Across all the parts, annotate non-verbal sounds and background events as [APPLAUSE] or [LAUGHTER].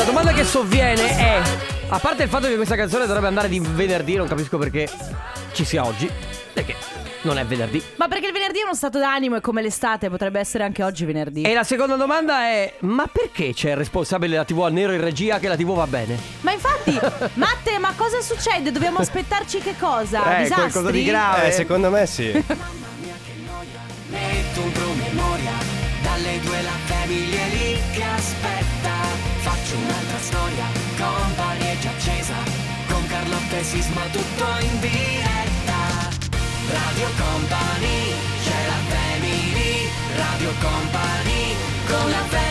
La domanda che sovviene è: a parte il fatto che questa canzone dovrebbe andare di venerdì, non capisco perché ci sia oggi. Perché non è venerdì. Ma perché il venerdì è uno stato d'animo e come l'estate potrebbe essere anche oggi venerdì. E la seconda domanda è: ma perché c'è il responsabile della TV a nero in regia che la TV va bene? Ma infatti, [LAUGHS] Matte, ma cosa succede? Dobbiamo aspettarci che cosa? Eh, Disastri? qualcosa di grave. Eh, secondo me sì. [LAUGHS] Metto un promemoria Dalle due la famiglia lì che aspetta Faccio un'altra storia Company è già accesa Con Carlotta e Sisma tutto in diretta. Radio Company C'è la family Radio Company Con la family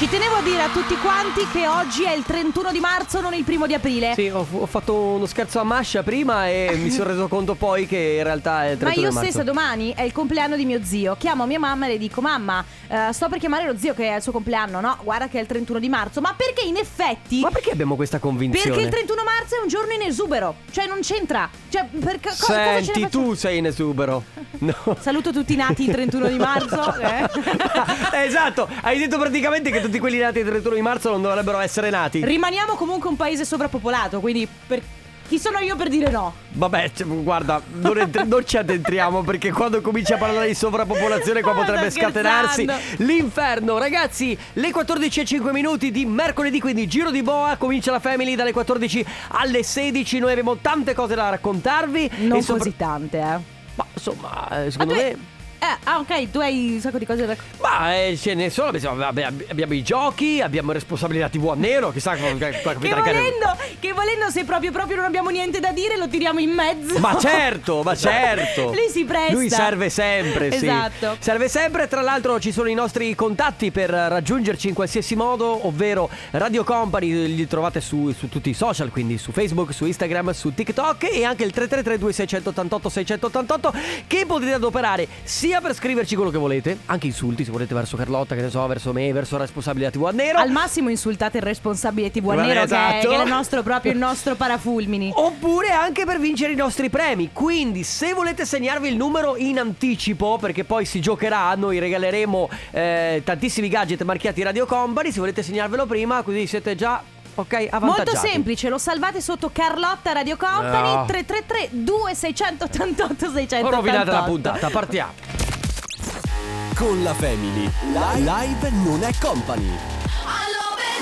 Ci tenevo a dire a tutti quanti che oggi è il 31 di marzo, non il primo di aprile. Sì, ho, ho fatto uno scherzo a Mascia prima e mi sono reso [LAUGHS] conto poi che in realtà è il 31 Ma io marzo. stessa domani è il compleanno di mio zio. Chiamo mia mamma e le dico: Mamma, eh, sto per chiamare lo zio che è il suo compleanno. No, guarda che è il 31 di marzo. Ma perché in effetti. Ma perché abbiamo questa convinzione? Perché il 31 marzo è un giorno in esubero. Cioè, non c'entra. Cioè, per co- cosa Senti, facciamo? tu sei in esubero. [LAUGHS] No. Saluto tutti i nati il 31 di marzo. [LAUGHS] eh. esatto, hai detto praticamente che tutti quelli nati il 31 di marzo non dovrebbero essere nati. Rimaniamo comunque un paese sovrappopolato, quindi per... chi sono io per dire no? Vabbè, cioè, guarda, non, entri- non ci addentriamo perché quando cominci a parlare di sovrappopolazione qua potrebbe scatenarsi l'inferno. Ragazzi, le 14 e 5 minuti di mercoledì, quindi giro di boa, comincia la family dalle 14 alle 16. Noi abbiamo tante cose da raccontarvi. Non sopra- così tante, eh. Ma insomma, eh, secondo tu me... Eh, ah, ok, tu hai un sacco di cose da. Ma eh, ce ne sono, vabbè, ab- abbiamo i giochi, abbiamo responsabilità TV a nero, chissà come Che capitano Cane- volendo, che volendo, se proprio proprio non abbiamo niente da dire, lo tiriamo in mezzo. Ma certo, ma [LAUGHS] certo. Lui si presta. Lui serve sempre, sì. Esatto. Serve sempre, tra l'altro ci sono i nostri contatti per raggiungerci in qualsiasi modo, ovvero Radio Company, li trovate su, su tutti i social, quindi su Facebook, su Instagram, su TikTok e anche il 333 2688 688 che potete adoperare sia per scriverci quello che volete, anche insulti se volete verso Carlotta, che ne so, verso me, verso la responsabilità TV a nero. Al massimo insultate il responsabile TV a nero, esatto. che è il nostro, proprio il nostro parafulmini. [LAUGHS] Oppure anche per vincere i nostri premi. Quindi, se volete segnarvi il numero in anticipo, perché poi si giocherà, noi regaleremo eh, tantissimi gadget marchiati Radio Company. Se volete segnarvelo prima, così siete già. Ok, avvantaggiati. Molto semplice, lo salvate sotto Carlotta Radio Company No. 333 2688 688 Ho rovinato la puntata, partiamo. Con la Family. Live non è company.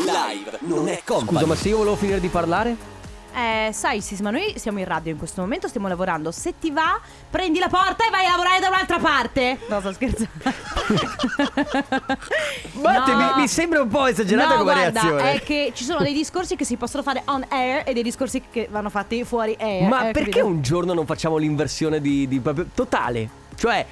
Live non è company. Scusa, ma se io volevo finire di parlare? Eh, sai Sisma, noi siamo in radio in questo momento, stiamo lavorando. Se ti va, prendi la porta e vai a lavorare da un'altra parte. No, sto scherzando. Matte, [LAUGHS] No. mi, mi sembra un po' esagerata no, come guarda, reazione. è che ci sono dei discorsi che si possono fare on air e dei discorsi che vanno fatti fuori air. Ma eh, perché capito? un giorno non facciamo l'inversione di, di proprio totale? Cioè,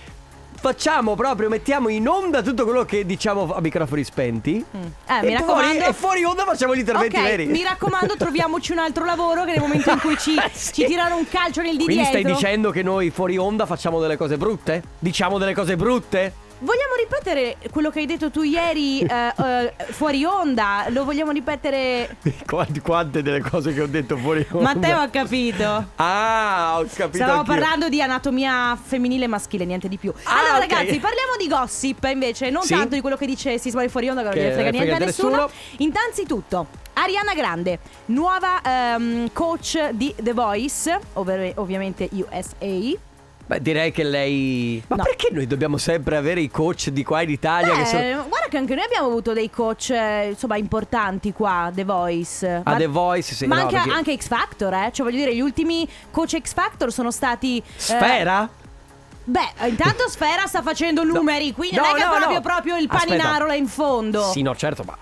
facciamo proprio, mettiamo in onda tutto quello che diciamo a microfoni spenti. Eh, mi e, fuori, raccomando. e fuori onda facciamo gli interventi Ok, veri. mi raccomando, troviamoci un altro lavoro che nel momento in cui ci, [LAUGHS] Sì. ci tirano un calcio nel di Quindi dietro. stai dicendo che noi fuori onda facciamo delle cose brutte? Diciamo delle cose brutte? Vogliamo ripetere quello che hai detto tu ieri [LAUGHS] eh, eh, fuori onda? Lo vogliamo ripetere? Quante, quante delle cose che ho detto fuori onda? Matteo ha capito. Ah, ho capito Stavamo anch'io. parlando di anatomia femminile e maschile, niente di più. Ah, allora, ok. ragazzi, parliamo di gossip invece, non Sì. tanto di quello che dice Sisma di fuori onda, che non Che gliene frega niente a nessuno. nessuno. Innanzitutto, Ariana Grande, nuova ehm, coach di The Voice, ovvero ovviamente USA. Beh, direi che lei... Ma No. perché noi dobbiamo sempre avere i coach di qua in Italia che Beh, sono... guarda che anche noi abbiamo avuto dei coach eh, insomma importanti qua, The Voice. A The Voice, sì, Ma no, anche, perché- anche X Factor, eh? Cioè voglio dire, gli ultimi coach X Factor sono stati... eh, Sfera? Beh, intanto Sfera sta facendo numeri, quindi No, non è che no, è proprio, proprio il Aspetta. paninaro là in fondo. Sì, no, certo, ma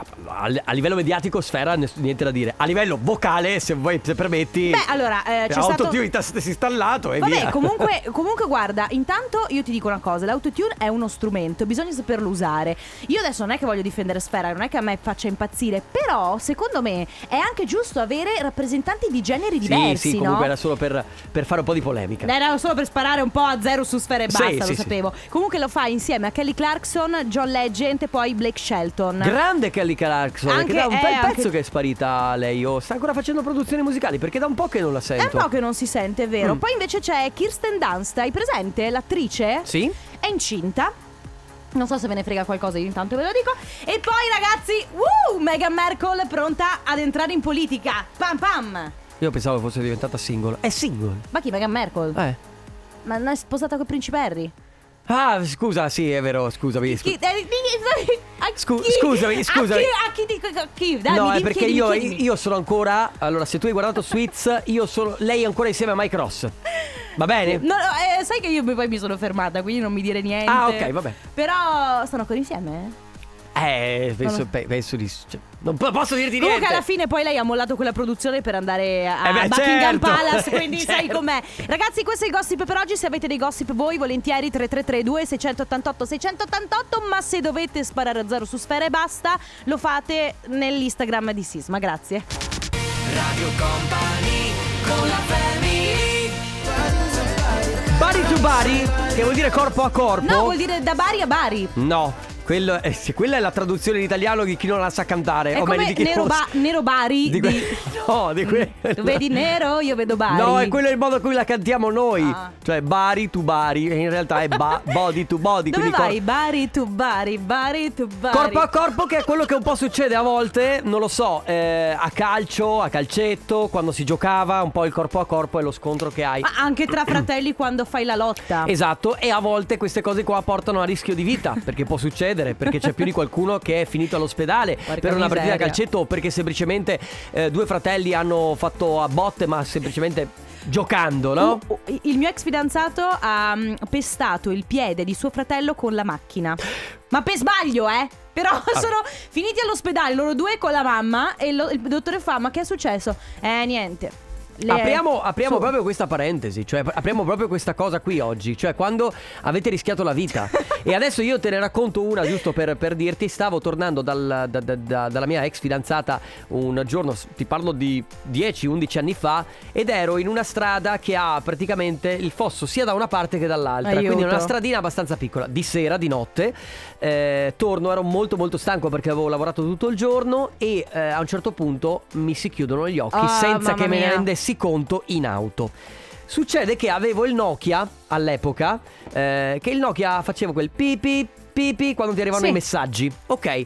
a, livello mediatico sfera niente da dire. A livello vocale, se vuoi, se permetti... Beh, allora, eh, c'è stato... Autotune test installato e Vabbè, via. comunque, [LAUGHS] comunque guarda, intanto io ti dico una cosa, l'autotune è uno strumento, bisogna saperlo usare. Io adesso non è che voglio difendere Sfera, non è che a me faccia impazzire, però secondo me è anche giusto avere rappresentanti di generi Sì, diversi, sì, no? comunque era solo per, per fare un po' di polemica. Era solo per sparare un po' a zero su Sfera e Sì, basta, sì, lo sì. sapevo. Comunque lo fa insieme a Kelly Clarkson, John Legend e poi Blake Shelton. Grande Kelly Clarkson, Anche- che da un eh, bel anche- pezzo che è sparita lei. Oh, sta ancora facendo produzioni musicali perché da un po' che non la è sento. un po' che non si sente, è vero. Mm. Poi invece c'è Kirsten Dunst, hai presente? L'attrice? Sì? È incinta. Non so se ve ne frega qualcosa, io intanto ve lo dico. E poi ragazzi, uh, Meghan Markle pronta ad entrare in politica. Pam pam. Io pensavo fosse diventata single. È single. Ma chi Meghan Markle? Eh. Ma non è sposata col principe Harry? Ah, scusa, sì, è vero, scusami. Scu- eh, Scu- scusami, scusami. A chi, dico chi? Dai, no, è perché io, io sono ancora. Allora, se tu hai guardato Sweets, io sono. Lei è ancora insieme a Mike Ross. Va bene? No, no, eh, sai che io poi mi sono fermata, quindi non mi dire niente. Ah, ok, vabbè. Però stanno ancora insieme? Eh, penso, pe- penso di. cioè, non po- posso dirti Comunque niente. alla fine poi lei ha mollato quella produzione per andare a Eh beh, Buckingham certo. Palace, [LAUGHS] quindi sai Certo. com'è. Ragazzi, questo è il gossip per oggi. Se avete dei gossip voi, volentieri 3332 688 688, ma se dovete sparare a zero su Sfera e basta, lo fate nell'Instagram di Sisma. Grazie. Radio Company con la Body to body, che vuol dire corpo a corpo. No, vuol dire da Bari a Bari. No, quello è- se quella è la traduzione in italiano di chi non la sa cantare. È o come di chi Nero, Ba- Nero Bari. di que- di- [LAUGHS] No, di quello. Tu vedi nero, io vedo Bari. No, è quello il modo in cui la cantiamo noi. Ah. Cioè, bari to bari. E in realtà è ba- [LAUGHS] body to body. Dove quindi cor- vai? Bari tu Bari, Bari tu Bari. Corpo a corpo, che è quello che un po' succede a volte, non lo so, eh, a calcio, a calcetto, quando si giocava, un po' il corpo a corpo è lo scontro che hai. Ma anche tra fratelli quando fai la lotta. Esatto, e a volte queste cose qua portano a rischio di vita, perché può succedere, perché c'è più di qualcuno che è finito all'ospedale Porca per una partita a calcetto o perché semplicemente eh, due fratelli hanno fatto a botte, ma semplicemente giocando, no? Uh, il mio ex fidanzato ha mm, pestato il piede di suo fratello con la macchina. Ma per sbaglio, eh? Però Ah. [LAUGHS] sono finiti all'ospedale loro due con la mamma e lo- il dottore fa: Ma che è successo? Eh, niente. Le- Apriamo, apriamo proprio questa parentesi, cioè apriamo proprio questa cosa qui oggi, cioè quando avete rischiato la vita. [LAUGHS] e adesso io te ne racconto una giusto per, per dirti, stavo tornando dal- da- da- da- dalla mia ex fidanzata un giorno, ti parlo di 10-11 anni fa, ed ero in una strada che ha praticamente il fosso sia da una parte che dall'altra, Aiuto. quindi una stradina abbastanza piccola, di sera, di notte, eh, torno, ero molto molto stanco perché avevo lavorato tutto il giorno e eh, a un certo punto mi si chiudono gli occhi Ah, senza che me ne rendessi conto in auto. Succede che avevo il Nokia all'epoca, eh, che il Nokia faceva quel pipi pipi quando ti arrivavano Sì. i messaggi. Ok.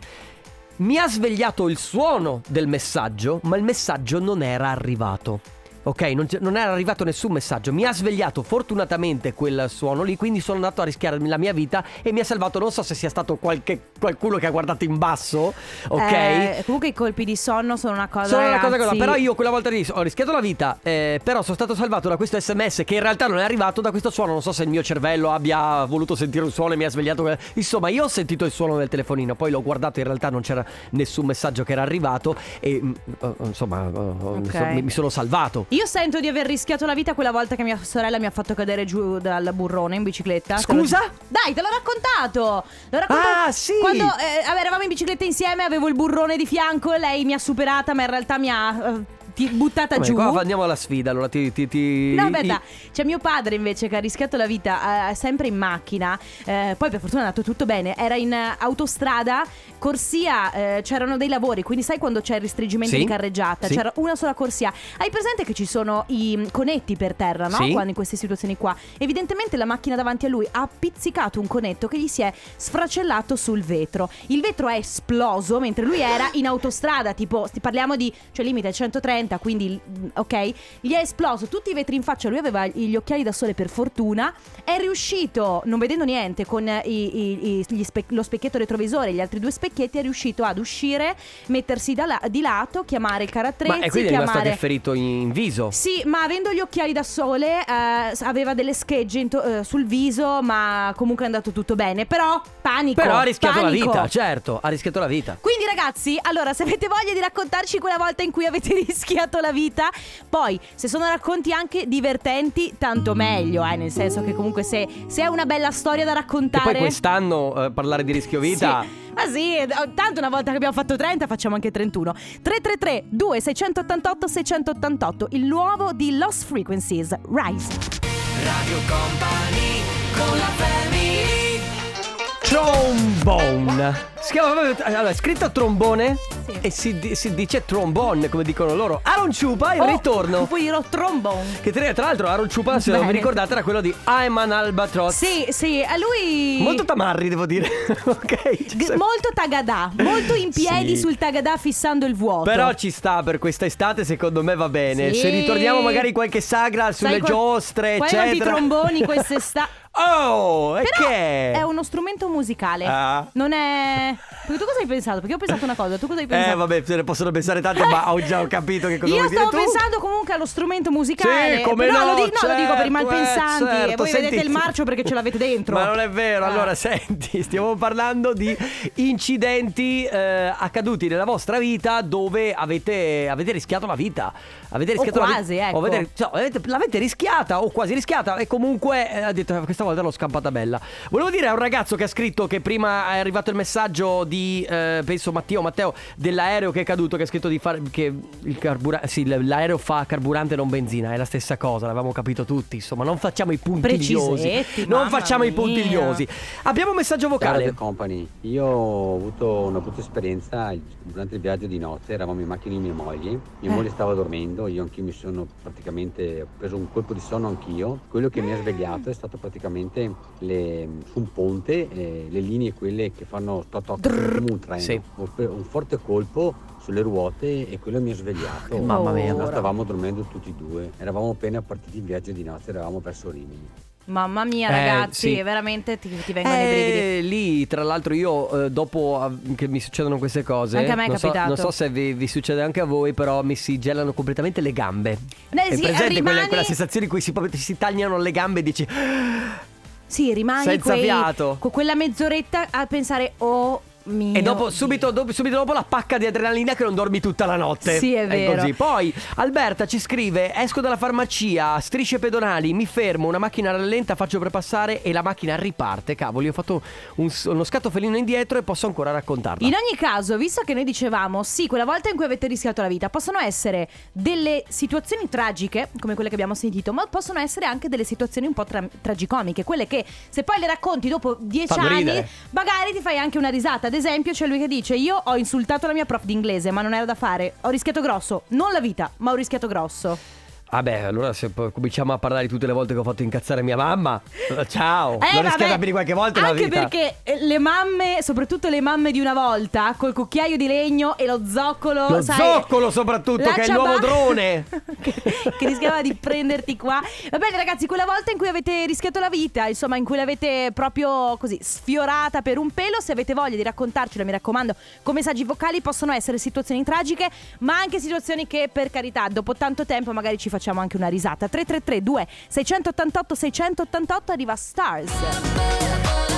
Mi ha svegliato il suono del messaggio, ma il messaggio non era arrivato. Ok, non, non era arrivato nessun messaggio. Mi ha svegliato fortunatamente quel suono lì, quindi sono andato a rischiare la mia vita e mi ha salvato. Non so se sia stato qualche, qualcuno che ha guardato in basso, ok? Eh, comunque i colpi di sonno sono una cosa. Sono una cosa ragazzi. cosa, però io quella volta lì ho rischiato la vita, eh, però sono stato salvato da questo sms che in realtà non è arrivato da questo suono, non so se il mio cervello abbia voluto sentire un suono e mi ha svegliato. Insomma, io ho sentito il suono del telefonino, poi l'ho guardato, in realtà non c'era nessun messaggio che era arrivato e mm, eh, insomma mi so- mi, mi sono salvato. Io sento di aver rischiato la vita quella volta che mia sorella mi ha fatto cadere giù dal burrone in bicicletta. Te lo- Scusa? Dai, te l'ho raccontato. L'ho raccontato. Ah, sì. Quando eh, eravamo in bicicletta insieme, avevo il burrone di fianco e lei mi ha superata, ma in realtà mi ha eh, ti- buttata Vabbè, giù. qua andiamo alla sfida, allora ti... ti, ti- No, aspetta, c'è mio padre invece che ha rischiato la vita eh, sempre in macchina. eh, poi per fortuna è andato tutto bene. Era in autostrada, corsia, eh, c'erano dei lavori. Quindi sai quando c'è il restringimento Sì, di carreggiata? sì. C'era una sola corsia. Hai presente che ci sono i mm, conetti per terra, no? Sì. Quando in queste situazioni qua. Evidentemente la macchina davanti a lui ha pizzicato un conetto che gli si è sfracellato sul vetro. Il vetro è esploso mentre lui era in autostrada, tipo, parliamo di, cioè limite 130, quindi, mm, ok? Gli è esploso tutti i vetri in faccia, lui aveva gli occhiali da sole per fortuna, è riuscito, non vedendo niente, con i- i- i- spe- lo specchietto retrovisore e gli altri due specchietti, è riuscito ad uscire, mettersi da la- di lato, chiamare il carattrezzi, Ma e quindi è rimasto chiamare... anche ferito in viso. Sì, ma avendo gli occhiali da sole, eh, aveva delle schegge into- eh, sul viso, ma comunque è andato tutto bene. Però, panico. Però ha rischiato panico. la vita, certo, ha rischiato la vita. Quindi ragazzi, allora se avete voglia di raccontarci quella volta in cui avete [LAUGHS] rischiato la vita, poi se sono racconti anche divertenti, tanto meglio, eh, nel senso che comunque se, se è una bella storia da E raccontare... poi quest'anno eh, parlare di rischio vita... Sì. Ma sì, eh, tanto una volta che abbiamo fatto 30 facciamo anche 31. 333 2688 688, il nuovo di Lost Frequencies, Rise. Radio Company con la family Trombone. Si chiama proprio- allora, scritto trombone, sì. E si, si dice trombone, come dicono loro. Aaron Chupa, il Oh, ritorno. Poi dirò trombone. Che tra tra l'altro Aaron Chupa, se non vi ricordate, era quello di I'm an Albatross. Sì, sì, a lui. Molto tamarri, devo dire. [LAUGHS] ok. G- molto tagadà, molto in piedi Sì. sul tagadà fissando il vuoto. Però ci sta per questa estate, secondo me va bene. Sì. Se ritorniamo magari qualche sagra sulle Sai qual- giostre, i eccetera. tromboni [LAUGHS] quest'estate? Oh, e Però che? è uno strumento musicale. Ah. Non è. Perché tu cosa hai pensato? Perché io ho pensato una cosa, tu cosa hai pensato? Eh, vabbè, se ne possono pensare tante, ma ho già [LAUGHS] capito che cosa Io vuoi dire stavo tu. pensando comunque allo strumento musicale. Sì, come no, lo, di- no, lo dico per i certo, malpensanti. eh, certo, e voi senti- vedete il marcio perché ce l'avete dentro. Ma non è vero, Ah. allora senti, stiamo parlando di incidenti eh, accaduti nella vostra vita dove avete, avete rischiato la vita. Avete O rischiato la quasi, vita. ecco. O avete- no, avete- l'avete rischiata o quasi rischiata e comunque eh, ha detto "Eh, questa volta l'ho scampata bella. Volevo dire a un ragazzo che ha scritto che prima è arrivato il messaggio di, eh, penso Matteo, Matteo, dell'aereo che è caduto, che ha scritto di fare, che il carburante, sì, l'aereo fa carburante non benzina, è la stessa cosa, l'avevamo capito tutti, insomma, non facciamo i puntigliosi. Non facciamo i mia. puntigliosi. Abbiamo un messaggio Ciao vocale. Radio Company, io ho avuto una brutta esperienza durante il viaggio di notte, eravamo in macchina di mia moglie, mia Eh. moglie stava dormendo, io anch'io mi sono praticamente ho preso un colpo di sonno anch'io, quello che mi ha svegliato è stato praticamente le- su un ponte, eh, le linee quelle che fanno toc toc Drrr. come un treno, Sì. Un forte colpo sulle ruote e quello mi ha svegliato. Che mamma mia. Noi stavamo dormendo tutti e due, eravamo appena partiti in viaggio di notte, eravamo verso Rimini. Mamma mia, Eh, ragazzi, sì. veramente ti, ti vengono i brividi. Eh, lì, tra l'altro, io eh, dopo eh, che mi succedono queste cose, Anche a me è non, so, capitato. non so se vi, vi succede anche a voi, però mi si gelano completamente le gambe. Eh, È sì, presente quella, rimani- quella sensazione in cui si, si tagliano le gambe e dici Sì, rimani Senza quei- fiato. con quella mezz'oretta a pensare, oh mio E dopo, subito, dopo, subito dopo la pacca di adrenalina che non dormi tutta la notte. Sì, è vero. così. Poi Alberta ci scrive: Esco dalla farmacia, strisce pedonali, mi fermo, una macchina rallenta, faccio per passare e la macchina riparte. Cavoli, ho fatto un- uno scatto felino indietro e posso ancora raccontarla. In ogni caso, visto che noi dicevamo, sì, quella volta in cui avete rischiato la vita, possono essere delle situazioni tragiche, come quelle che abbiamo sentito, ma possono essere anche delle situazioni un po' tra- tragicomiche, quelle che se poi le racconti dopo dieci Fanno anni, ridere. magari ti fai anche una risata. Ad esempio, c'è lui che dice: Io ho insultato la mia prof di inglese, ma non era da fare. Ho rischiato grosso, non la vita, ma ho rischiato grosso. Vabbè, allora se poi cominciamo a parlare di tutte le volte che ho fatto incazzare mia mamma. [LAUGHS] Ciao. Eh, L'ho rischiata più di qualche volta Anche vita. perché eh, le mamme, soprattutto le mamme di una volta, col cucchiaio di legno e lo zoccolo. Lo sai, zoccolo soprattutto, che è il ciaba- nuovo drone. [LAUGHS] che, che rischiava di prenderti qua. Va bene, ragazzi, quella volta in cui avete rischiato la vita, insomma, in cui l'avete proprio così sfiorata per un pelo. Se avete voglia di raccontarcelo, mi raccomando, con messaggi vocali possono essere situazioni tragiche, ma anche situazioni che, per carità, dopo tanto tempo magari ci facciamo anche una risata. 333 2 688 688 arriva Stars.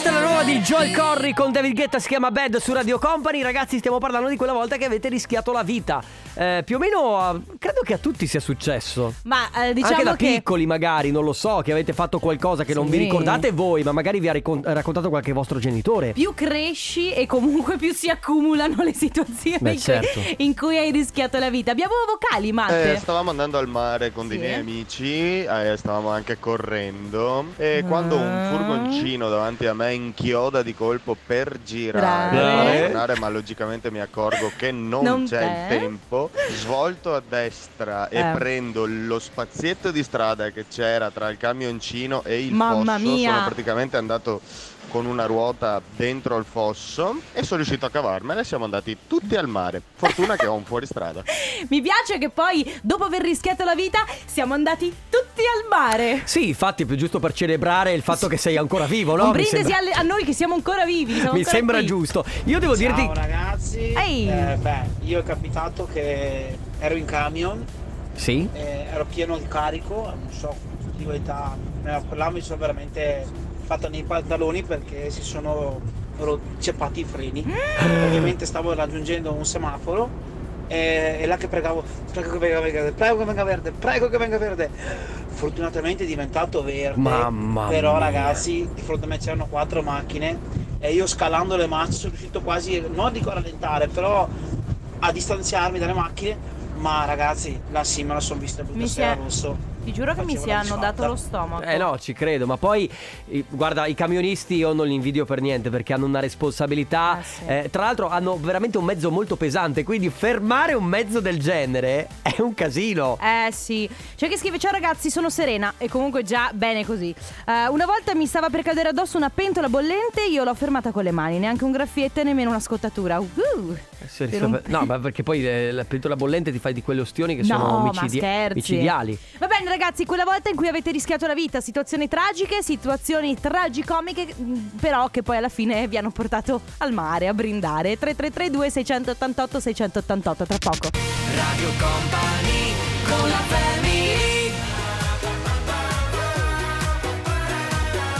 Questa è la nuova di Joel Corry con David Guetta, si chiama Bad su Radio Company. Ragazzi, stiamo parlando di quella volta che avete rischiato la vita. Eh, più o meno, credo che a tutti sia successo. Ma eh, diciamo Anche da che piccoli magari, non lo so, che avete fatto qualcosa che non Sì. vi ricordate voi, ma magari vi ha ricon- raccontato qualche vostro genitore. più cresci e comunque più si accumulano le situazioni Beh, in, certo. cui, [LAUGHS] in cui hai rischiato la vita. Abbiamo vocali, Matte. Eh, stavamo andando al mare con dei Sì. miei amici, eh, stavamo anche correndo e Ah. quando un furgoncino davanti a me inchioda di colpo per girare, tornare, ma logicamente mi accorgo che non, Non c'è c'è. il tempo, svolto a destra e Eh. prendo lo spazietto di strada che c'era tra il camioncino e il Mamma fosso, mia. sono praticamente andato con una ruota dentro il fosso e sono riuscito a cavarmela e siamo andati tutti al mare. Fortuna che ho un fuoristrada. [LAUGHS] Mi piace che poi, dopo aver rischiato la vita, siamo andati tutti al mare. Sì, infatti, più giusto per celebrare il fatto che sei ancora vivo, no? Un brindisi sembra, alle- a noi che siamo ancora vivi. siamo mi ancora sembra qui. giusto. Io devo dirti. Ciao ragazzi, Ehi. Eh, beh, io è capitato che ero in camion, Sì? eh, ero pieno di carico, non so, di età, là mi sono veramente fatto nei pantaloni perché si sono ceppati i freni. Mm. Ovviamente stavo raggiungendo un semaforo e, e là che pregavo, prego che venga verde, prego che venga verde, prego che venga verde. Fortunatamente è diventato verde. Mamma Però mia. ragazzi, di fronte a me c'erano quattro macchine e io scalando le marce sono riuscito quasi, non dico a rallentare, però a distanziarmi dalle macchine. Ma ragazzi, la sì me la sono vista brutta sera rosso. Ti giuro che mi si hanno dato lo stomaco. Eh no, ci credo, ma poi guarda, i camionisti io non li invidio per niente perché hanno una responsabilità. Ah, sì. eh, tra l'altro hanno veramente un mezzo molto pesante, quindi fermare un mezzo del genere è un casino. Eh sì, c'è chi scrive ciao ragazzi sono Serena e comunque già bene così Eh, Una volta mi stava per cadere addosso una pentola bollente Io l'ho fermata con le mani, neanche un graffietto e nemmeno una scottatura Uh. Per un- No, ma perché poi eh, la pentola bollente ti fai di quelle ostioni che No, sono ma omicidi- scherzi. micidiali. Va bene ragazzi, quella volta in cui avete rischiato la vita Situazioni tragiche, situazioni tragicomiche Però che poi alla fine vi hanno portato al mare a brindare. 3332 688 688 tra poco. Radio Company con la family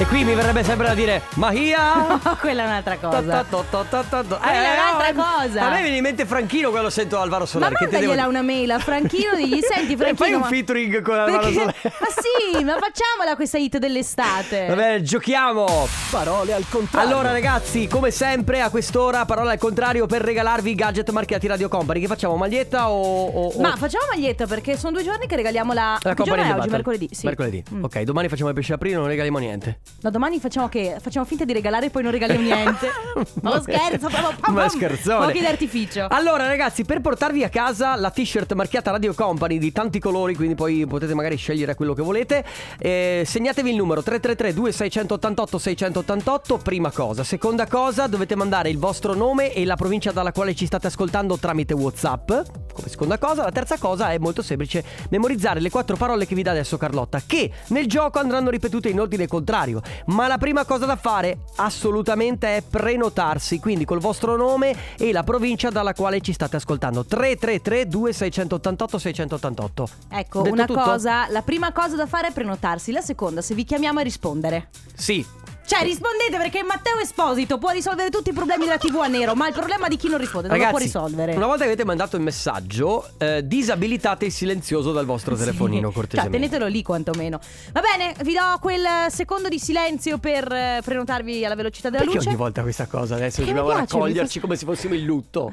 E qui mi verrebbe sempre da dire Mahia! [LAUGHS] Quella è un'altra cosa ta- Quella è un'altra oh, cosa. A me viene in mente Franchino quando sento Alvaro Ma Solari. devo mandagliela dire? una mail a Franchino [LAUGHS] digli senti E Franchino fai un ma- featuring con Alvaro Perché- Solari. [LAUGHS] Ma sì, ma facciamola questa hit dell'estate Va bene, giochiamo. Parole al contrario. Allora ragazzi, come sempre a quest'ora, parola al contrario per regalarvi i gadget marchiati Radio Company. Che facciamo, maglietta o... o- o- Ma facciamo maglietta perché sono due giorni che regaliamo la... la Company oggi? Battle? Mercoledì, sì. Mercoledì. Mm. Ok, domani facciamo il pesce aprile, non regaliamo niente. No, domani facciamo che? Facciamo finta di regalare e poi non regaliamo niente. [LAUGHS] Ma lo scherzo, proprio pam, Ma scherzone. Fuochi d'artificio. Allora ragazzi, per portarvi a casa la t-shirt marchiata Radio Company di tanti colori, quindi poi potete magari scegliere quello che volete, eh, segnatevi il numero 333 2688 688, prima cosa. Seconda cosa, dovete mandare il vostro nome e la provincia dalla quale ci state ascoltando tramite Whatsapp, come seconda cosa. La terza cosa è molto semplice, memorizzare le quattro parole che vi dà adesso Carlotta, che nel gioco andranno ripetute in ordine contrario. Ma la prima cosa da fare assolutamente è prenotarsi, quindi col vostro nome e la provincia dalla quale ci state ascoltando. 333 2688 688. Ecco, Detto una tutto? cosa, la prima cosa da fare è prenotarsi, la seconda, se vi chiamiamo è rispondere. Sì. Cioè, rispondete perché Matteo Esposito può risolvere tutti i problemi della TV a nero, ma il problema di chi non risponde non lo può Ragazzi, risolvere. una volta che avete mandato il messaggio, eh, disabilitate il silenzioso dal vostro telefonino, Cioè, cortesemente. tenetelo lì quantomeno. Va bene, vi do quel secondo di silenzio per eh, prenotarvi alla velocità della Perché luce. ogni volta questa cosa adesso Perché mi dobbiamo piace, mi raccoglierci fa- come se fossimo in lutto?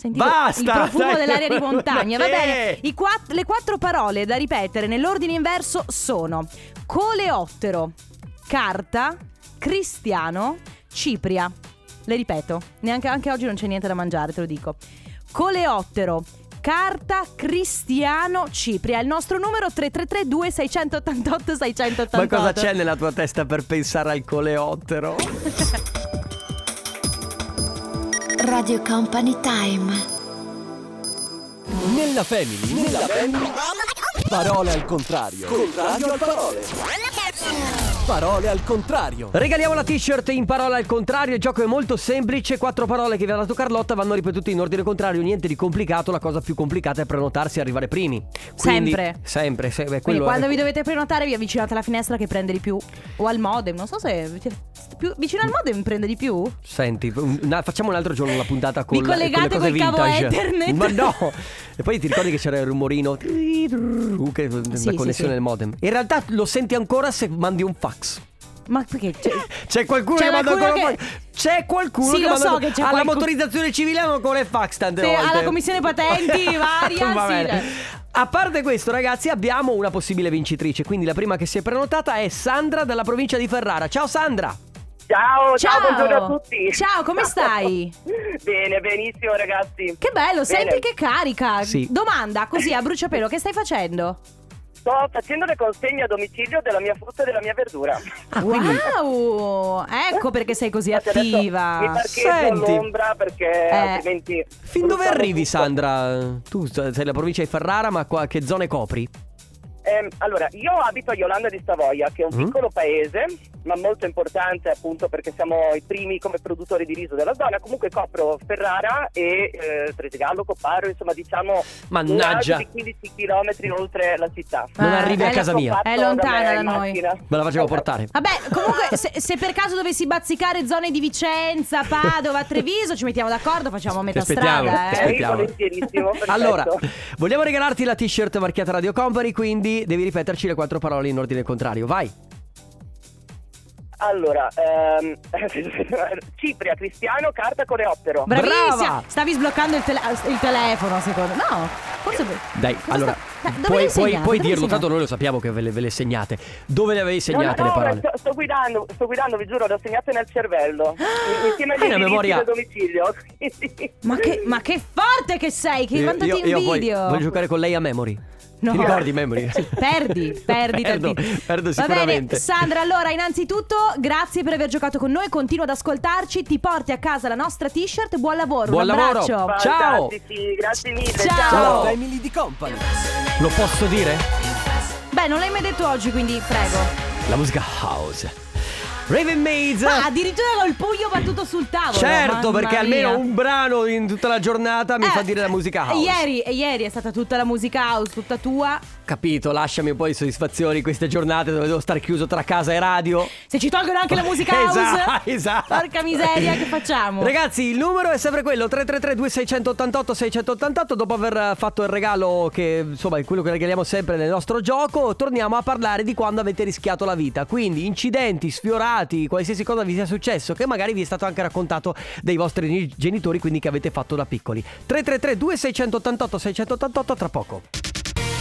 Sentite Basta, il profumo dell'aria di montagna. Va Sì. [LAUGHS] bene, quatt- le quattro parole da ripetere nell'ordine inverso sono coleottero, carta, cristiano, cipria. Le ripeto, neanche anche oggi non c'è niente da mangiare, te lo dico. Coleottero, carta, cristiano, cipria. Il nostro numero 333 2688 688. Ma cosa c'è nella tua testa per pensare al coleottero? [LAUGHS] Radio Company Time. Nella family, nella family. Parole al contrario. Contrario al parole. Parole al contrario. Regaliamo la t-shirt in parola al contrario. Il gioco è molto semplice. Quattro parole che vi ha dato Carlotta vanno ripetute in ordine contrario. Niente di complicato. La cosa più complicata è prenotarsi e arrivare primi. Quindi- Sempre. Sempre. se- beh, Quindi quello quando è- vi dovete prenotare vi avvicinate alla finestra che prende di più o al modem, non so se più, vicino al modem prende di più. Senti, un- una- facciamo un altro giorno una puntata con Vi collegate con le cose col cavo vintage. Ethernet? Ma no! E poi ti ricordi che c'era il rumorino che la sì, connessione sì. del modem. In realtà lo senti ancora se mandi un fax. Ma perché c'è, [LAUGHS] C'è qualcuno C'è che manda ancora un che- fax. C'è qualcuno Sì, che lo manda so che c'è alla qualcuno- motorizzazione civile hanno ancora il fax tante Sì, volte. alla commissione patenti [LAUGHS] varia, Va sì. A parte questo, ragazzi, abbiamo una possibile vincitrice. Quindi la prima che si è prenotata è Sandra dalla provincia di Ferrara. Ciao Sandra! Ciao, ciao, buongiorno a tutti. Ciao, come stai? [LAUGHS] Bene, benissimo ragazzi. Che bello, Bene. senti che carica. Sì. Domanda così a bruciapelo, che stai facendo? Sto facendo le consegne a domicilio della mia frutta e della mia verdura. Ah, quindi- Wow! Ecco perché sei così Infatti adesso attiva. Mi parcheggio Senti. all'ombra perché Eh. altrimenti... Fin dove bruciamo arrivi, tutto. Sandra? Tu sei la provincia di Ferrara, ma qua che zone copri? Ehm, allora, io abito a Iolanda di Savoia, che è un Mm. piccolo paese, ma molto importante appunto perché siamo i primi come produttori di riso della zona. Comunque copro Ferrara e eh, Tresegallo, Copparo, insomma diciamo Mannaggia. di 15 km oltre la città. Non Ah, arrivi a casa mia. È lontana da noi. macchina. Me la facevo portare. Vabbè, comunque, se, se per caso dovessi bazzicare zone di Vicenza, Padova, Treviso, ci mettiamo d'accordo, facciamo metà aspettiamo, strada. ti eh. Aspettiamo. [LAUGHS] Allora, vogliamo regalarti la t-shirt marchiata Radio Company, quindi devi ripeterci le quattro parole in ordine contrario. Vai. Allora, ehm, [LAUGHS] Cipria, Cristiano, carta, coleottero. Bravissima! Brava! Stavi sbloccando il, tele- il telefono, secondo No, Forse Dai, cosa allora, sta- Dai, puoi, puoi- puoi dirlo, tanto noi lo sappiamo che ve le, ve le segnate. Dove le avevi No, segnate no, le parole? sto, sto guidando, sto guidando, vi giuro, le ho segnate nel cervello. [GASPS] Ah, Insieme agli Hai una indirizzi memoria- del domicilio. [LAUGHS] Ma che, ma che forte che sei, che Io- quanto io, ti io poi invidio. voglio giocare con lei a memory. No. Ti ricordi memory? Perdi, [LAUGHS] perdi Perdo, tantissimo. perdo Va bene, sicuramente. Sandra, allora innanzitutto grazie per aver giocato con noi, continua ad ascoltarci, ti porti a casa la nostra t-shirt, buon lavoro, Buon un lavoro. abbraccio. Ciao. Fantastici, grazie mille. Ciao. ciao. Family di Company. Lo posso dire? Beh, non l'hai mai detto oggi, quindi prego. La musica house. Raven Maids. Ma addirittura col pugno battuto sul tavolo. Certo, perché almeno mia. un brano in tutta la giornata mi Eh, fa dire la musica house. Ieri, e ieri è stata tutta la musica house, tutta tua. Capito, lasciami un po' di soddisfazioni queste giornate dove devo stare chiuso tra casa e radio. Se ci tolgono anche la musica [LAUGHS] house. Esatto, [LAUGHS] esatto. Porca miseria, che facciamo? Ragazzi, il numero è sempre quello 333 2688 688 dopo aver fatto il regalo che insomma è quello che regaliamo sempre nel nostro gioco, torniamo a parlare di quando avete rischiato la vita. Quindi incidenti, sfiorati, qualsiasi cosa vi sia successo che magari vi è stato anche raccontato dai vostri genitori, quindi che avete fatto da piccoli. 333 2688 688 tra poco.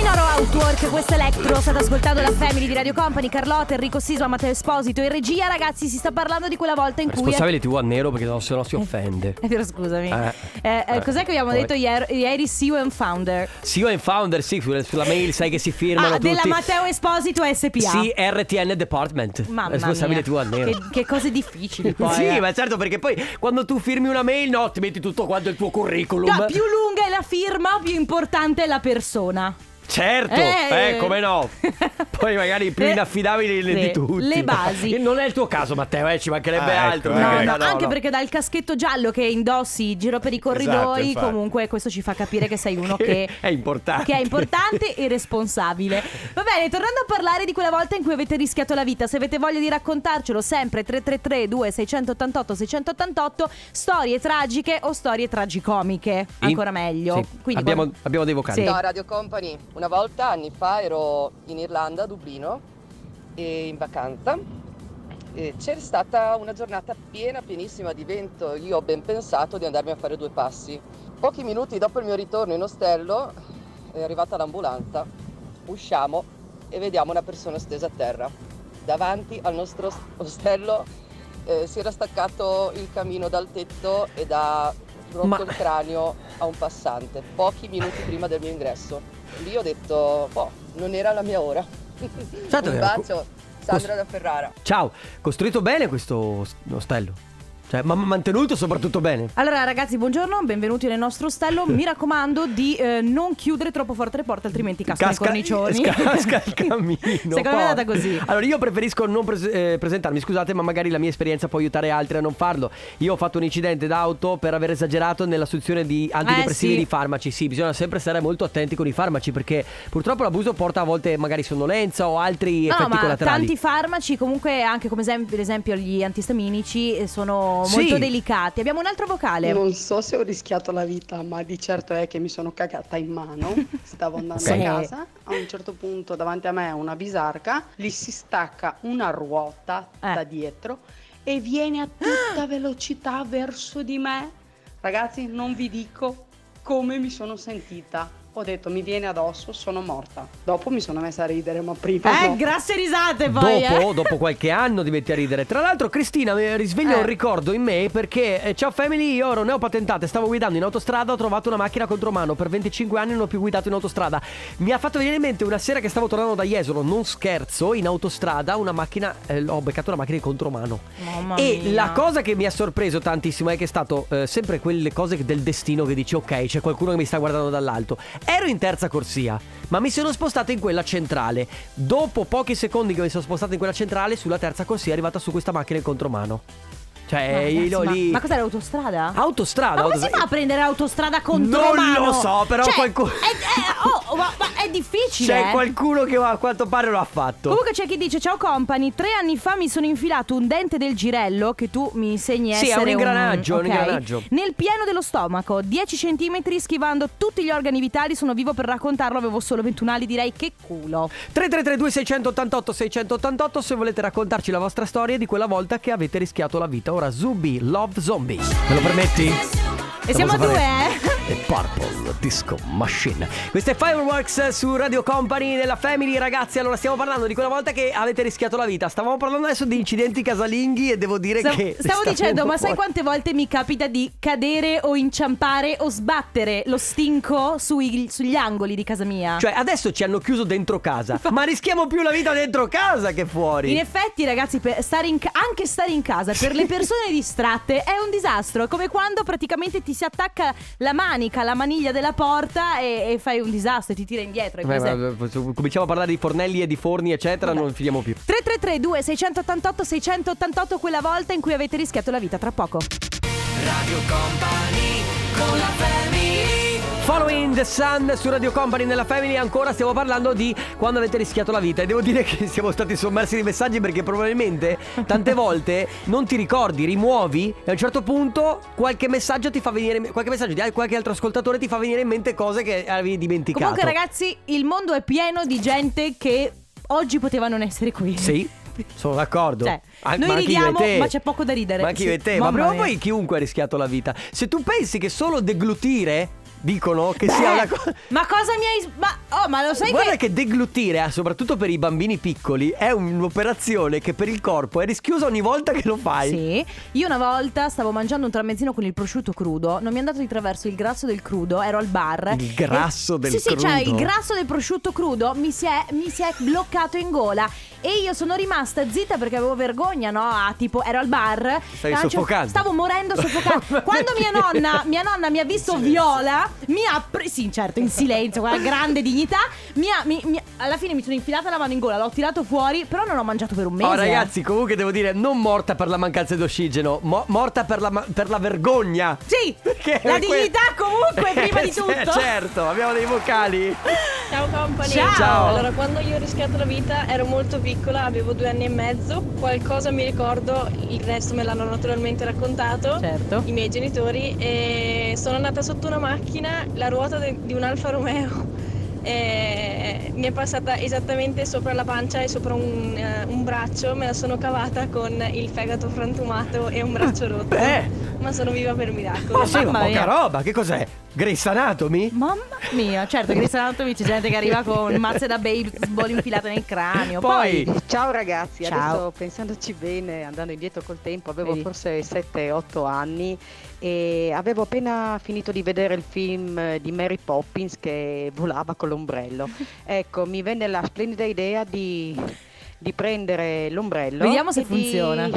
Dei Noro Outwork, questo è Electro, state ascoltando la Family di Radio Company, Carlotta, Enrico Sisma, Matteo Esposito in regia, ragazzi si sta parlando di quella volta in cui... Responsabile TV a nero perché se no si offende. [LAUGHS] È vero, scusami. Eh, Eh, eh, eh, cos'è che abbiamo poi- detto ieri, ieri CEO and Founder? CEO and founder, sì, sulla, mail sai che si firmano Ah, tutti. della Matteo Esposito SPA. Sì, RTN Department. Mamma responsabile mia. TV a nero. Che, che cose difficili poi. sì, eh. ma certo perché poi quando tu firmi una mail no, ti metti tutto quanto il tuo curriculum. No, più lunga è la firma, più importante è la persona. Certo, Eh. eh, come no. [LAUGHS] Poi magari più inaffidabili sì, di tutti. le basi. Non è il tuo caso, Matteo, eh, ci mancherebbe Ah, ecco, altro. eh. No, no, no, anche no. perché dal caschetto giallo che indossi giro per i corridoi, infatti. comunque questo ci fa capire che sei uno che, [LAUGHS] è importante. che è importante e responsabile. Va bene, tornando a parlare di quella volta in cui avete rischiato la vita, se avete voglia di raccontarcelo sempre 333 2688 688 storie tragiche o storie tragicomiche, ancora In- meglio. Sì, Quindi abbiamo, quando- abbiamo dei vocali. Sì. Radio Company, una volta anni fa ero in Irlanda, a Dublino, e in vacanza. E c'era stata una giornata piena, pienissima di vento. Io ho ben pensato di andarmi a fare due passi. Pochi minuti dopo il mio ritorno in ostello è arrivata l'ambulanza. Usciamo e vediamo una persona stesa a terra. Davanti al nostro os- ostello eh, si era staccato il camino dal tetto ed ha rotto Ma- il cranio a un passante, pochi minuti prima del mio ingresso. Lì ho detto, boh, non era la mia ora. Certo un bacio, Sandra da Ferrara. Ciao, costruito bene questo ostello? Cioè, ma ma mantenuto soprattutto bene? Allora ragazzi, buongiorno, benvenuti nel nostro ostello. Mi [LAUGHS] raccomando di eh, non chiudere troppo forte le porte, altrimenti cascano i cornicioni. [LAUGHS] Casca il [LAUGHS] cammino. Secondo me è andata così. Allora, io preferisco non pres- eh, presentarmi, scusate, ma magari la mia esperienza può aiutare altri a non farlo. Io ho fatto un incidente d'auto per aver esagerato nell'assunzione di antidepressivi Eh, sì. di farmaci. Sì, bisogna sempre stare molto attenti con i farmaci perché purtroppo l'abuso porta a volte magari sonnolenza o altri No, effetti ma collaterali. tanti farmaci, comunque anche come esempio, per esempio gli antistaminici, eh, Sì. molto delicati. Abbiamo un altro vocale. Non so se ho rischiato la vita, ma di certo è che mi sono cagata in mano. [LAUGHS] Stavo andando Sì. a casa, a un certo punto davanti a me una bisarca, gli si stacca una ruota Eh. da dietro e viene a tutta [GASPS] velocità verso di me. Ragazzi, non vi dico come mi sono sentita. Ho detto mi viene addosso, sono morta. Dopo mi sono messa a ridere, ma prima Eh, no. grasse risate poi, Dopo, eh. dopo qualche anno ti metti a ridere. Tra l'altro, Cristina mi risveglia Eh. un ricordo in me perché, eh, ciao family, io ero neopatentate, stavo guidando in autostrada, ho trovato una macchina contromano. Per 25 anni non ho più guidato in autostrada. Mi ha fatto venire in mente una sera che stavo tornando da Jesolo, non scherzo, in autostrada, una macchina, eh, ho beccato una macchina di contromano. Mamma e mia. la cosa che mi ha sorpreso tantissimo è che è stato eh, sempre quelle cose del destino che dici, ok, c'è qualcuno che mi sta guardando dall'alto. Ero in terza corsia, ma mi sono spostato in quella centrale. Dopo pochi secondi che mi sono spostato in quella centrale, sulla terza corsia è arrivata su questa macchina in contromano. Cioè, Ma, ragazzi, io ma- lì. ma cos'è l'autostrada? Autostrada, Ma come si autostrada. fa a prendere autostrada contromano? Non lo so, però Cioè, qualcuno- È, è- oh, ma, ma è difficile. C'è eh. qualcuno che a quanto pare lo ha fatto. Comunque c'è chi dice ciao company, tre anni fa mi sono infilato un dente del girello che tu mi insegni Sì, è essere un ingranaggio, un ok, ingranaggio. Nel pieno dello stomaco, 10 cm schivando tutti gli organi vitali, sono vivo per raccontarlo, avevo solo 21 anni, direi che culo. 3332 688 688 se volete raccontarci la vostra storia di quella volta che avete rischiato la vita. Ora Zubi Love Zombie. Me lo permetti? E siamo a due, eh? The Purple Disco Machine. Questo è Fireworks su Radio Company nella Family, ragazzi. Allora, stiamo parlando di quella volta che avete rischiato la vita. Stavamo parlando adesso di incidenti casalinghi e devo dire Stavo, che. stavo sta dicendo, ma sai fuori. quante volte mi capita di cadere o inciampare o sbattere lo stinco sui- sugli angoli di casa mia? Cioè, adesso ci hanno chiuso dentro casa, ma rischiamo più la vita dentro casa che fuori. In effetti, ragazzi, per stare in anche stare in casa per le persone distratte è un disastro. È come quando praticamente ti si attacca la manica, la maniglia della porta e, e fai un disastro e ti tira indietro. È Beh, ma- ma- cominciamo a parlare di fornelli e di forni, eccetera, non finiamo più. 333 688 688 quella volta in cui avete rischiato la vita tra poco. Radio Company con la family Following the Sun su Radio Company nella Family ancora stiamo parlando di quando avete rischiato la vita e devo dire [LAUGHS] che siamo stati sommersi di messaggi perché probabilmente tante volte non ti ricordi, rimuovi e a un certo punto qualche messaggio ti fa venire qualche messaggio di qualche altro ascoltatore ti fa venire in mente cose che avevi dimenticato. Comunque, ragazzi, il mondo è pieno di gente che oggi poteva non essere qui. Sì, sono d'accordo. Cioè, Ah, noi ma ridiamo, ma c'è poco da ridere. Ma anche io e te, ma prima o poi chiunque ha rischiato la vita. Se tu pensi che solo deglutire dicono che Beh, sia una cosa Ma cosa mi hai. Ma, oh, ma lo sai Guarda che. che deglutire, eh, soprattutto per i bambini piccoli, è un'operazione che per il corpo è rischiosa ogni volta che lo fai. Sì, io una volta stavo mangiando un tramezzino con il prosciutto crudo, non mi è andato di traverso il grasso del crudo, ero al bar. Il grasso E- del sì, Sì, crudo? cioè il grasso del prosciutto crudo mi si, è, mi si è bloccato in gola e io sono rimasta zitta perché avevo vergogna, no? A, tipo, ero al bar. Cer- soffocando. Stavo morendo soffocando. [LAUGHS] Quando mia nonna, mia nonna mi ha visto viola, mi ha pre- sì, certo, in silenzio, con la grande dignità, mi ha- mi- mi- alla fine mi sono infilata la mano in gola, l'ho tirato fuori, però non ho mangiato per un mese. Oh ragazzi, comunque devo dire, non morta per la mancanza di ossigeno, mo- morta per la, ma- per la vergogna. Sì, Perché la que- dignità comunque [LAUGHS] prima di Eh, tutto. certo, abbiamo dei vocali. Ciao company. Ciao. Ciao. Allora, quando io ho rischiato la vita ero molto piccola, avevo due anni e mezzo. Qualcosa mi ricordo, il resto me l'hanno naturalmente raccontato. Certo. I miei genitori. E sono andata sotto una macchina, la ruota de- di un Alfa Romeo. E mi è passata esattamente sopra la pancia e sopra un, eh, un braccio, me la sono cavata con il fegato frantumato e un braccio rotto. Beh. Ma sono viva per miracolo. Ma sì, ma poca roba, che cos'è? Grace Anatomy? Mamma mia, certo, Grey's Anatomy c'è gente che arriva con mazze da baseball infilate nel cranio. Poi- Poi, Ciao ragazzi, Ciao. adesso pensandoci bene, andando indietro col tempo, avevo Vedi? forse 7-8 anni e avevo appena finito di vedere il film eh, di Mary Poppins che volava con l'ombrello. [LAUGHS] ecco, mi venne la splendida idea di, di prendere l'ombrello. Vediamo se e di funziona.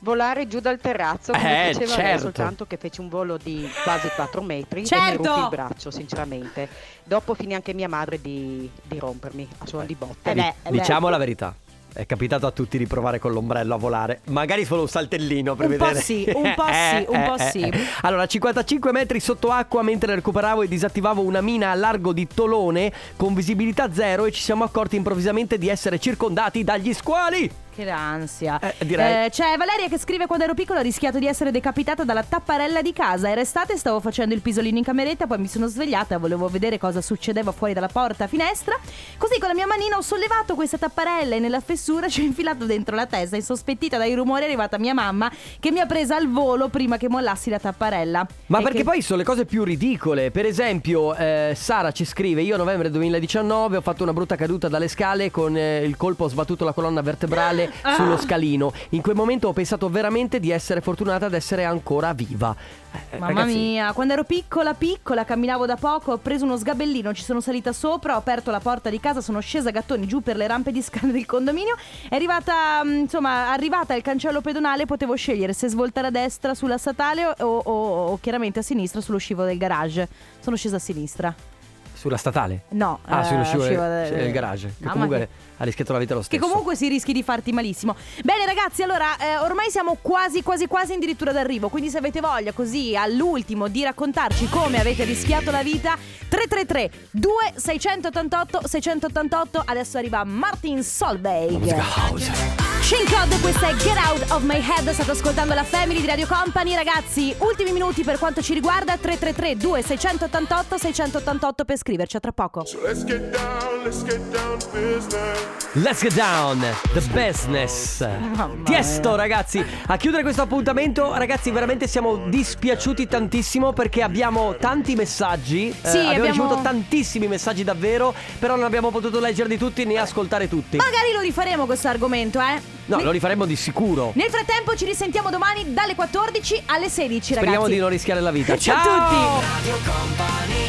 Volare giù dal terrazzo come Eh, faceva lei, certo. soltanto che fece un volo di quasi 4 metri e Certo. mi ruppe il braccio, sinceramente. Dopo finì anche mia madre di, di rompermi a suon di botte. Eh beh, eh beh. Diciamo la verità. È capitato a tutti di provare con l'ombrello a volare. Magari solo un saltellino per Un po' vedere. sì, un [LAUGHS] po' sì, un po' sì. Allora, 55 metri sotto acqua mentre recuperavo e disattivavo una mina a largo di Tolone con visibilità zero e ci siamo accorti improvvisamente di essere circondati dagli squali. Che ansia. Eh, direi. Eh, c'è Valeria che scrive quando ero piccola ho rischiato di essere decapitata dalla tapparella di casa. Era estate, stavo facendo il pisolino in cameretta, poi mi sono svegliata, volevo vedere cosa succedeva fuori dalla porta finestra. Così con la mia manina ho sollevato questa tapparella e nella fessura [LAUGHS] ci ho infilato dentro la testa. Insospettita dai rumori è arrivata mia mamma che mi ha presa al volo prima che mollassi la tapparella. Ma E perché che- poi sono le cose più ridicole. Per esempio, eh, Sara ci scrive: Io a novembre 2019 ho fatto una brutta caduta dalle scale con eh, il colpo ho sbattuto la colonna vertebrale [LAUGHS] Ah. sullo scalino. In quel momento ho pensato veramente di essere fortunata ad essere ancora viva. Eh, Mamma ragazzi, mia, quando ero piccola, piccola, camminavo da poco, ho preso uno sgabellino, ci sono salita sopra, ho aperto la porta di casa, sono scesa a gattoni giù per le rampe di scale del condominio. È arrivata, mm, insomma, arrivata al cancello pedonale, potevo scegliere se svoltare a destra sulla statale o, o- o chiaramente a sinistra sullo scivolo del garage. Sono scesa a sinistra. Sulla statale? No, Ah, eh, sullo scivolo scivolo del, del- garage. Che comunque che- ha rischiato la vita lo Che stesso. comunque si rischi di farti malissimo. Bene ragazzi, allora eh, ormai siamo quasi quasi quasi addirittura d'arrivo, quindi se avete voglia così all'ultimo di raccontarci come avete rischiato la vita 333 2688 688 adesso arriva Martin Solveig. Shane Code, questa è Get Out of My Head, state ascoltando la Family di Radio Company, ragazzi, ultimi minuti per quanto ci riguarda. 333 2688 688 per scriverci. A tra poco. So let's get down, Let's get down, the business. Tiesto, ragazzi. A chiudere questo appuntamento, ragazzi, veramente siamo dispiaciuti tantissimo perché abbiamo tanti messaggi. Sì, abbiamo, abbiamo- ricevuto tantissimi messaggi davvero, però non abbiamo potuto leggerli tutti né ascoltare tutti. Magari lo rifaremo questo argomento, eh. No, lo rifaremo di sicuro. Nel frattempo ci risentiamo domani dalle 14 alle 16, ragazzi. Speriamo di non rischiare la vita. Ciao a Ciao tutti. Radio Company,